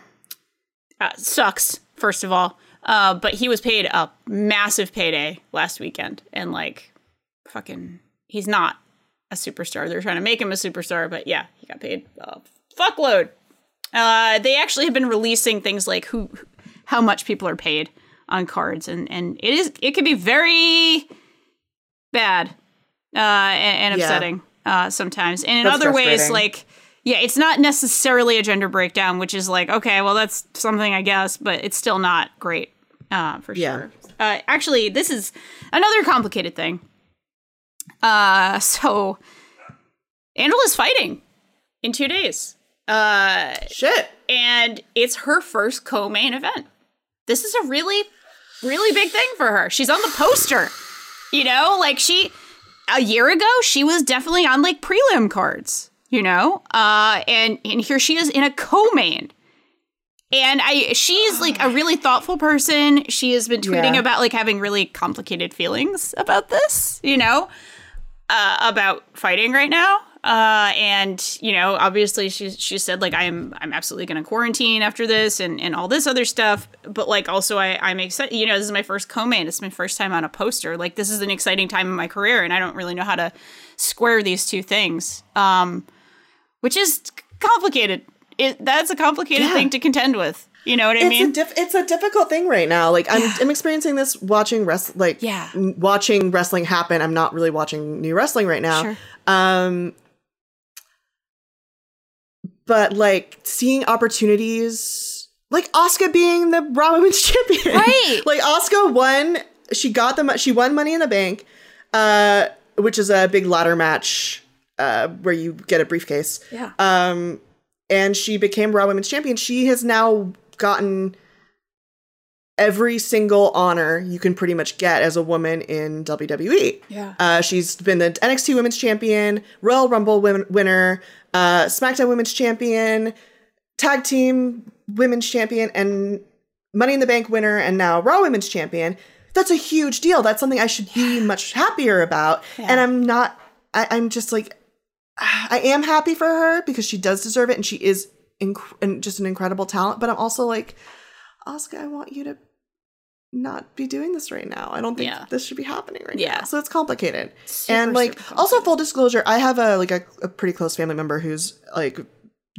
uh, sucks. First of all, uh, but he was paid a massive payday last weekend, and like fucking, he's not a superstar. They're trying to make him a superstar, but yeah, he got paid a fuckload. Uh, they actually have been releasing things like who, how much people are paid on cards, and and it is it can be very bad uh, and, and Yeah. upsetting uh, sometimes, and in That's other ways, like yeah, it's not necessarily a gender breakdown, which is like okay, well that's something I guess, but it's still not great uh, for Yeah. sure. Uh, actually, this is another complicated thing. Uh, [LAUGHS] so Angela's fighting in two days. Uh, Shit. and it's her first co-main event. This is a really, really big thing for her. She's on the poster. You know, like she a year ago, she was definitely on like prelim cards, you know? Uh and and here she is in a co-main. And I she's like a really thoughtful person. She has been tweeting Yeah. about like having really complicated feelings about this, you know? uh, about fighting right now. Uh, and you know, obviously, she she said like I'm I'm absolutely going to quarantine after this and and all this other stuff. But like also, I I'm excited. You know, this is my first co-main. It's my first time on a poster. Like this is an exciting time in my career, and I don't really know how to square these two things. Um, which is complicated. It that's a complicated Yeah. thing to contend with. You know what I it's mean? a diff- it's a difficult thing right now. Like I'm I'm experiencing this watching rest like Yeah. watching wrestling happen. I'm not really watching new wrestling right now. Sure. Um but like seeing opportunities, like Asuka being the Raw Women's [LAUGHS] Champion, Right. like Asuka won. She got the she won Money in the Bank, uh, which is a big ladder match uh, where you get a briefcase. Yeah. Um, and she became Raw Women's Champion. She has now gotten every single honor you can pretty much get as a woman in WWE. Yeah. Uh, she's been the NXT Women's Champion, Royal Rumble win- winner, uh, SmackDown Women's Champion, Tag Team Women's Champion, and Money in the Bank winner, and now Raw Women's Champion. That's a huge deal. That's something I should be much happier about. And I'm not. I, I'm just like, I am happy for her because she does deserve it, and she is inc- and just an incredible talent. But I'm also like, Asuka, I want you to not be doing this right now. I don't think Yeah. this should be happening right Yeah. now. So it's complicated. Super, and like also full disclosure, I have a like a, a pretty close family member who's like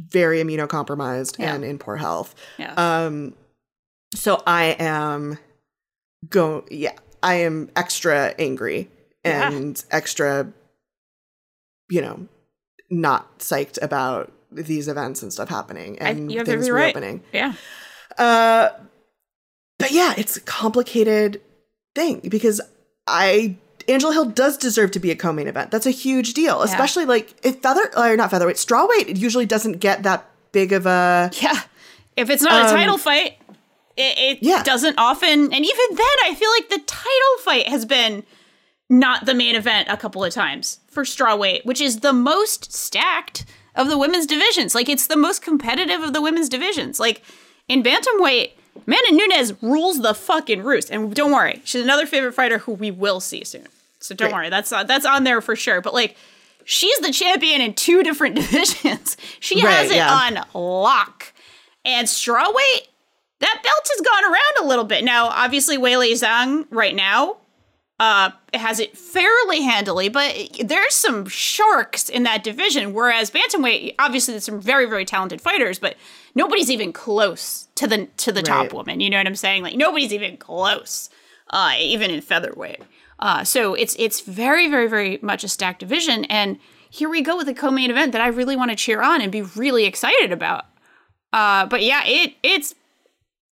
very immunocompromised Yeah. and in poor health. Yeah. Um so I am go yeah, I am extra angry Yeah. and extra you know, not psyched about these events and stuff happening I- and have things be right. reopening. yeah. Uh, but yeah, it's a complicated thing because I Angela Hill does deserve to be a co-main event. That's a huge deal, especially like if feather or not featherweight, strawweight it usually doesn't get that big of a Yeah. If it's not a Um, title fight, it, it Yeah. doesn't often. And even then, I feel like the title fight has been not the main event a couple of times for strawweight, which is the most stacked of the women's divisions. Like it's the most competitive of the women's divisions. Like in bantamweight, Amanda Nunes rules the fucking roost. And don't worry, she's another favorite fighter who we will see soon. So don't worry, that's uh, that's on there for sure. But like, she's the champion in two different [LAUGHS] divisions. She has it yeah. on lock. And strawweight, that belt has gone around a little bit. Now, obviously, Weili Zhang right now uh, has it fairly handily, but there's some sharks in that division. Whereas bantamweight, obviously, there's some very, very talented fighters, but nobody's even close to the to the top woman. You know what I'm saying? Like nobody's even close, uh, even in featherweight. Uh, so it's it's very, very, very much a stacked division. And here we go with a co-main event that I really want to cheer on and be really excited about. Uh, but yeah, it it's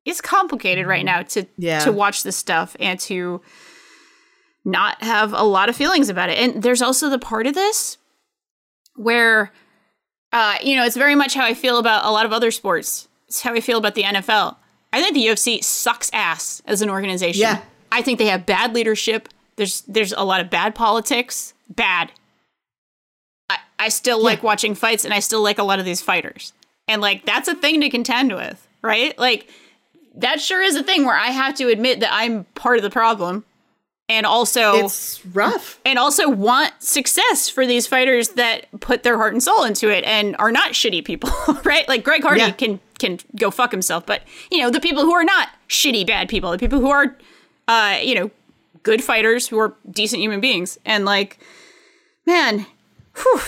it's complicated right now to Yeah. to watch this stuff and to not have a lot of feelings about it. And there's also the part of this where uh, you know, it's very much how I feel about a lot of other sports. It's how I feel about the NFL. I think the UFC sucks ass as an organization. Yeah. I think they have bad leadership. There's there's a lot of bad politics. Bad. I, I still like watching fights and I still like a lot of these fighters. And like that's a thing to contend with, right? Like that sure is a thing where I have to admit that I'm part of the problem. And also it's rough. and also want success for these fighters that put their heart and soul into it and are not shitty people, [LAUGHS] right? Like Greg Hardy Yeah. can can go fuck himself, but you know the people who are not shitty bad people, the people who are, uh, you know, good fighters who are decent human beings, and like, man, whew,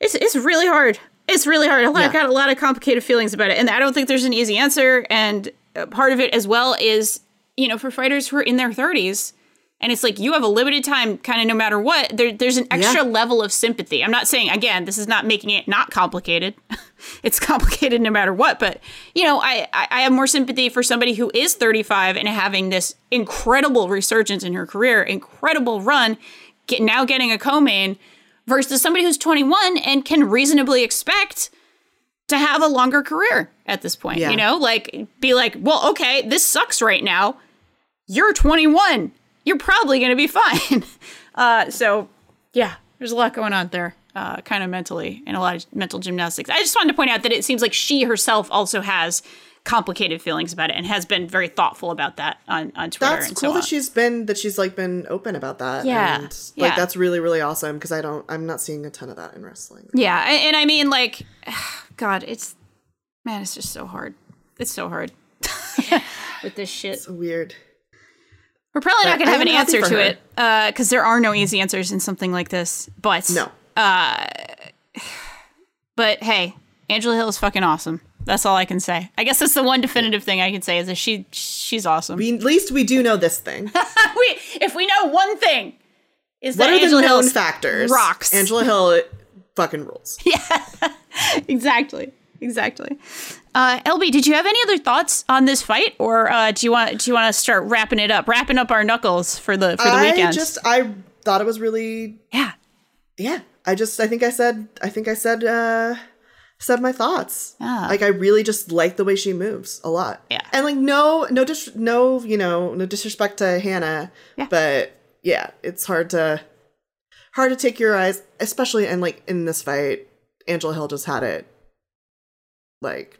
it's it's really hard. It's really hard. I've Yeah. got a lot of complicated feelings about it, and I don't think there's an easy answer. And uh, part of it as well is, you know, for fighters who are in their 30s, and it's like you have a limited time, kind of no matter what. There, there's an extra Yeah. level of sympathy. I'm not saying again, this is not making it not complicated. [LAUGHS] it's complicated no matter what, but you know, I, I I have more sympathy for somebody who is 35 and having this incredible resurgence in her career, incredible run, get now getting a co-main versus somebody who's 21 and can reasonably expect to have a longer career at this point. Yeah. You know, like be like, well, okay, this sucks right now. You're 21. You're probably going to be fine. [LAUGHS] uh, so, yeah, there's a lot going on there, uh, kind of mentally, and a lot of mental gymnastics. I just wanted to point out that it seems like she herself also has complicated feelings about it and has been very thoughtful about that on, on Twitter That's and cool so on. that she's been that she's like been open about that. Yeah, and, like yeah. that's really really awesome because I don't I'm not seeing a ton of that in wrestling. Yeah, and, and I mean, like, [SIGHS] God, it's man, it's just so hard. It's so hard [LAUGHS] with this shit. It's weird. We're probably not going to have an answer to her. it uh, because there are no easy answers in something like this. But No. Uh, [SIGHS] but hey, Angela Hill is fucking awesome. That's all I can say. I guess that's the one definitive thing I can say is that she she's awesome. We, at least we do know this thing. [LAUGHS] we, if we know one thing, is what that are Angela the known Hill factors? rocks. Angela Hill fucking rules. [LAUGHS] Yeah, [LAUGHS] exactly, exactly. Uh, LB, did you have any other thoughts on this fight, or uh, do you want do you want to start wrapping it up, wrapping up our knuckles for the for the I weekend? I just I thought it was really yeah, yeah. I just I think I said I think I said uh said my thoughts. Ah. Like I really just like the way she moves a lot. Yeah. And like no no dis- no you know no disrespect to Hannah, Yeah. but yeah, it's hard to hard to take your eyes, especially and like in this fight, Angela Hill just had it like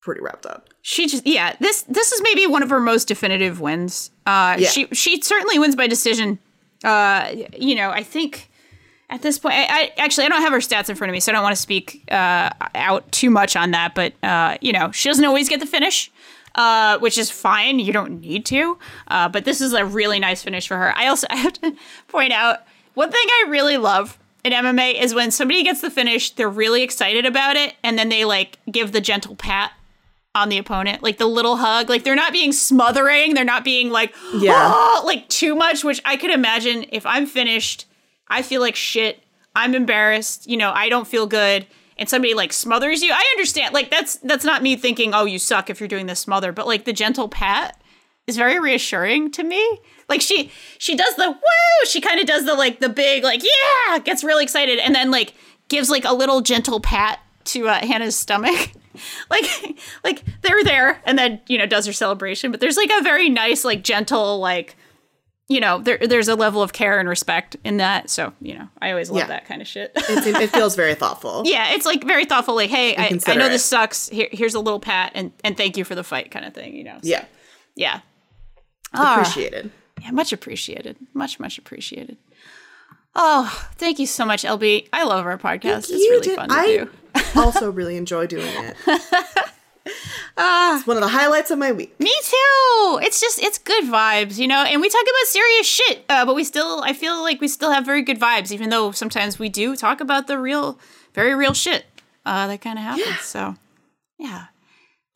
pretty wrapped up. she just yeah. This this is maybe one of her most definitive wins. Uh, Yeah. she she certainly wins by decision. Uh, you know, I think at this point, I, I actually I don't have her stats in front of me, so I don't want to speak uh, out too much on that. But uh, you know, she doesn't always get the finish. Uh, which is fine. You don't need to. Uh, but this is a really nice finish for her. I also I [LAUGHS] have to point out one thing I really love in MMA is when somebody gets the finish, they're really excited about it, and then they like give the gentle pat on the opponent, like the little hug. Like they're not being smothering, they're not being like Yeah. "Oh," like too much. Which I could imagine if I'm finished, I feel like shit. I'm embarrassed. You know, I don't feel good. And somebody like smothers you. I understand. Like that's that's not me thinking, oh, you suck if you're doing this smother. But like the gentle pat is very reassuring to me. Like she she does the woo. She kind of does the like the big like yeah, gets really excited, and then like gives like a little gentle pat to uh, Hannah's stomach. [LAUGHS] like like they're there, and then you know does her celebration. But there's like a very nice like gentle like you know there there's a level of care and respect in that. So you know I always love Yeah. that kind of shit. It feels very thoughtful. [LAUGHS] yeah, it's like very thoughtful. Like hey, I, I know this sucks. Here, here's a little pat, and and thank you for the fight, kind of thing. You know. So, Yeah. yeah. Ah. Appreciated. Yeah, much appreciated. Much, much appreciated. Oh, thank you so much, LB. I love our podcast. it's You really did- fun to I do. [LAUGHS] also really enjoy doing it. [LAUGHS] it's one of the highlights of my week. Me too. It's just it's good vibes, you know. And we talk about serious shit, uh, but we still I feel like we still have very good vibes, even though sometimes we do talk about the real, very real shit uh, that kind of happens. So, yeah,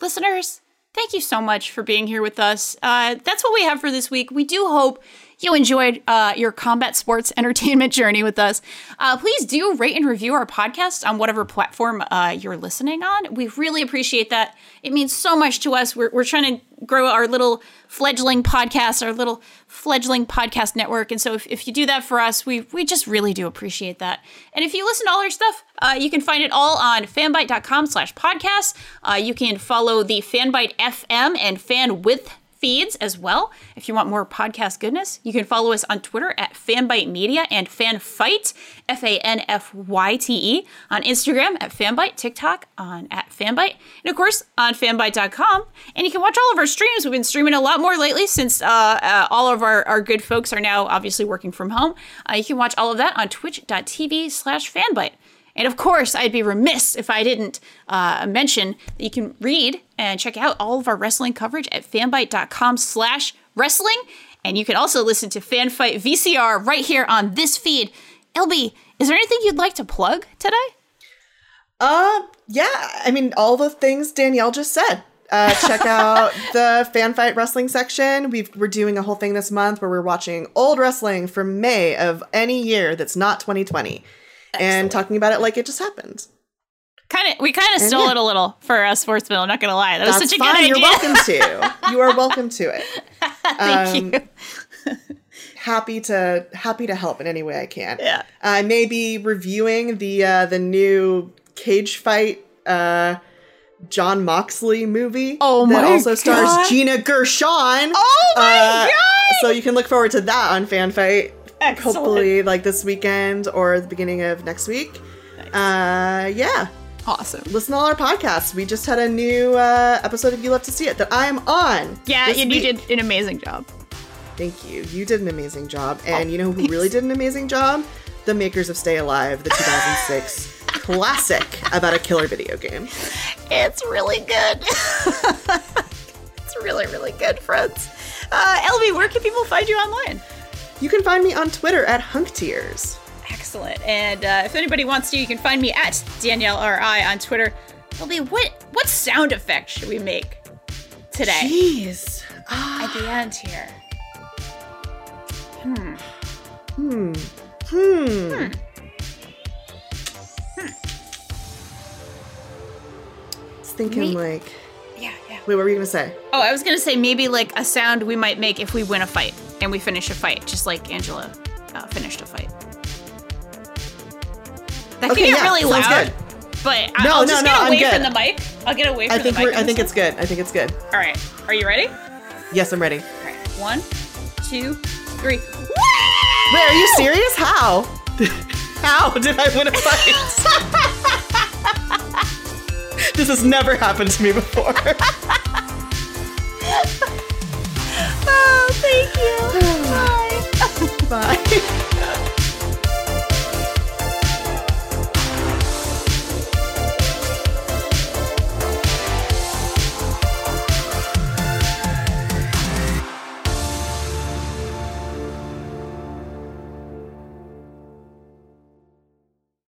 listeners, thank you so much for being here with us. Uh, that's what we have for this week. We do hope you enjoyed uh, your combat sports [LAUGHS] entertainment journey with us. Uh, please do rate and review our podcast on whatever platform uh, you're listening on. We really appreciate that. It means so much to us. We're, we're trying to grow our little fledgling podcast, our little fledgling podcast network. And so if, if you do that for us, we, we just really do appreciate that. And if you listen to all our stuff, uh, you can find it all on fanbyte.com slash podcast. Uh, you can follow the Fanbyte FM and Fan With feeds as well. If you want more podcast goodness, you can follow us on Twitter at Fanbyte Media and Fanfyte, F A N F Y T E, on Instagram at Fanbyte, TikTok on at Fanbyte, and of course on fanbyte.com. And you can watch all of our streams. We've been streaming a lot more lately since uh, uh, all of our, our good folks are now obviously working from home. Uh, you can watch all of that on twitch.tv slash fanbyte. And of course, I'd be remiss if I didn't uh, mention that you can read and check out all of our wrestling coverage at fanbyte.com slash wrestling. And you can also listen to Fanfyte VCR right here on this feed. LB, is there anything you'd like to plug today? Uh, yeah. I mean, all the things Danielle just said. Uh, check out [LAUGHS] the Fanfyte Wrestling section. We've, we're doing a whole thing this month where we're watching old wrestling from May of any year that's not 2020 and talking about it like it just happened. Kind of, we kind of stole yeah. it a little for us sportsmen. I'm not gonna lie, that was That's such a fine. good idea. You're welcome to. You are welcome to it. [LAUGHS] Thank Um, you. Happy to happy to help in any way I can. Yeah. I may be reviewing the uh, the new cage fight uh, Jon Moxley movie. Oh that also stars God. Gina Gershon. Oh my Uh, god! So you can look forward to that on Fanfyte. Hopefully, like this weekend or the beginning of next week. Uh, yeah. Awesome. Listen to all our podcasts. We just had a new uh, episode of You Love to See It that I am on. Yeah, and you did an amazing job. Thank you. You did an amazing job. Oh, And you know who really did an amazing job? The makers of Stay Alive, the 2006 [LAUGHS] classic about a killer video game. It's really good. [LAUGHS] it's really, really good, friends. Uh, where can people find you online? You can find me on Twitter at HunkTears. Excellent. And uh, if anybody wants to, you can find me at Danielle RI on Twitter. LB, what what sound effect should we make today Jeez. at the end here? Hmm. Hmm. Hmm. Hmm. Hmm. I was thinking Me- like. Yeah, yeah. Wait, what were you gonna say? Oh, I was gonna say maybe like a sound we might make if we win a fight and we finish a fight, just like Angela uh, finished a fight. That Okay, can get yeah, really loud, good. but I- No, I'll no, just no, get I'm away good. from the mic. I'll get away from I think the mic. I think it's good. I think it's good. All right, are you ready? Yes, I'm ready. All right, one, two, three. Wait, are you serious? How? [LAUGHS] How did I win a fight? [LAUGHS] this has never happened to me before. [LAUGHS] Oh, thank you. [SIGHS] Bye. Bye. [LAUGHS]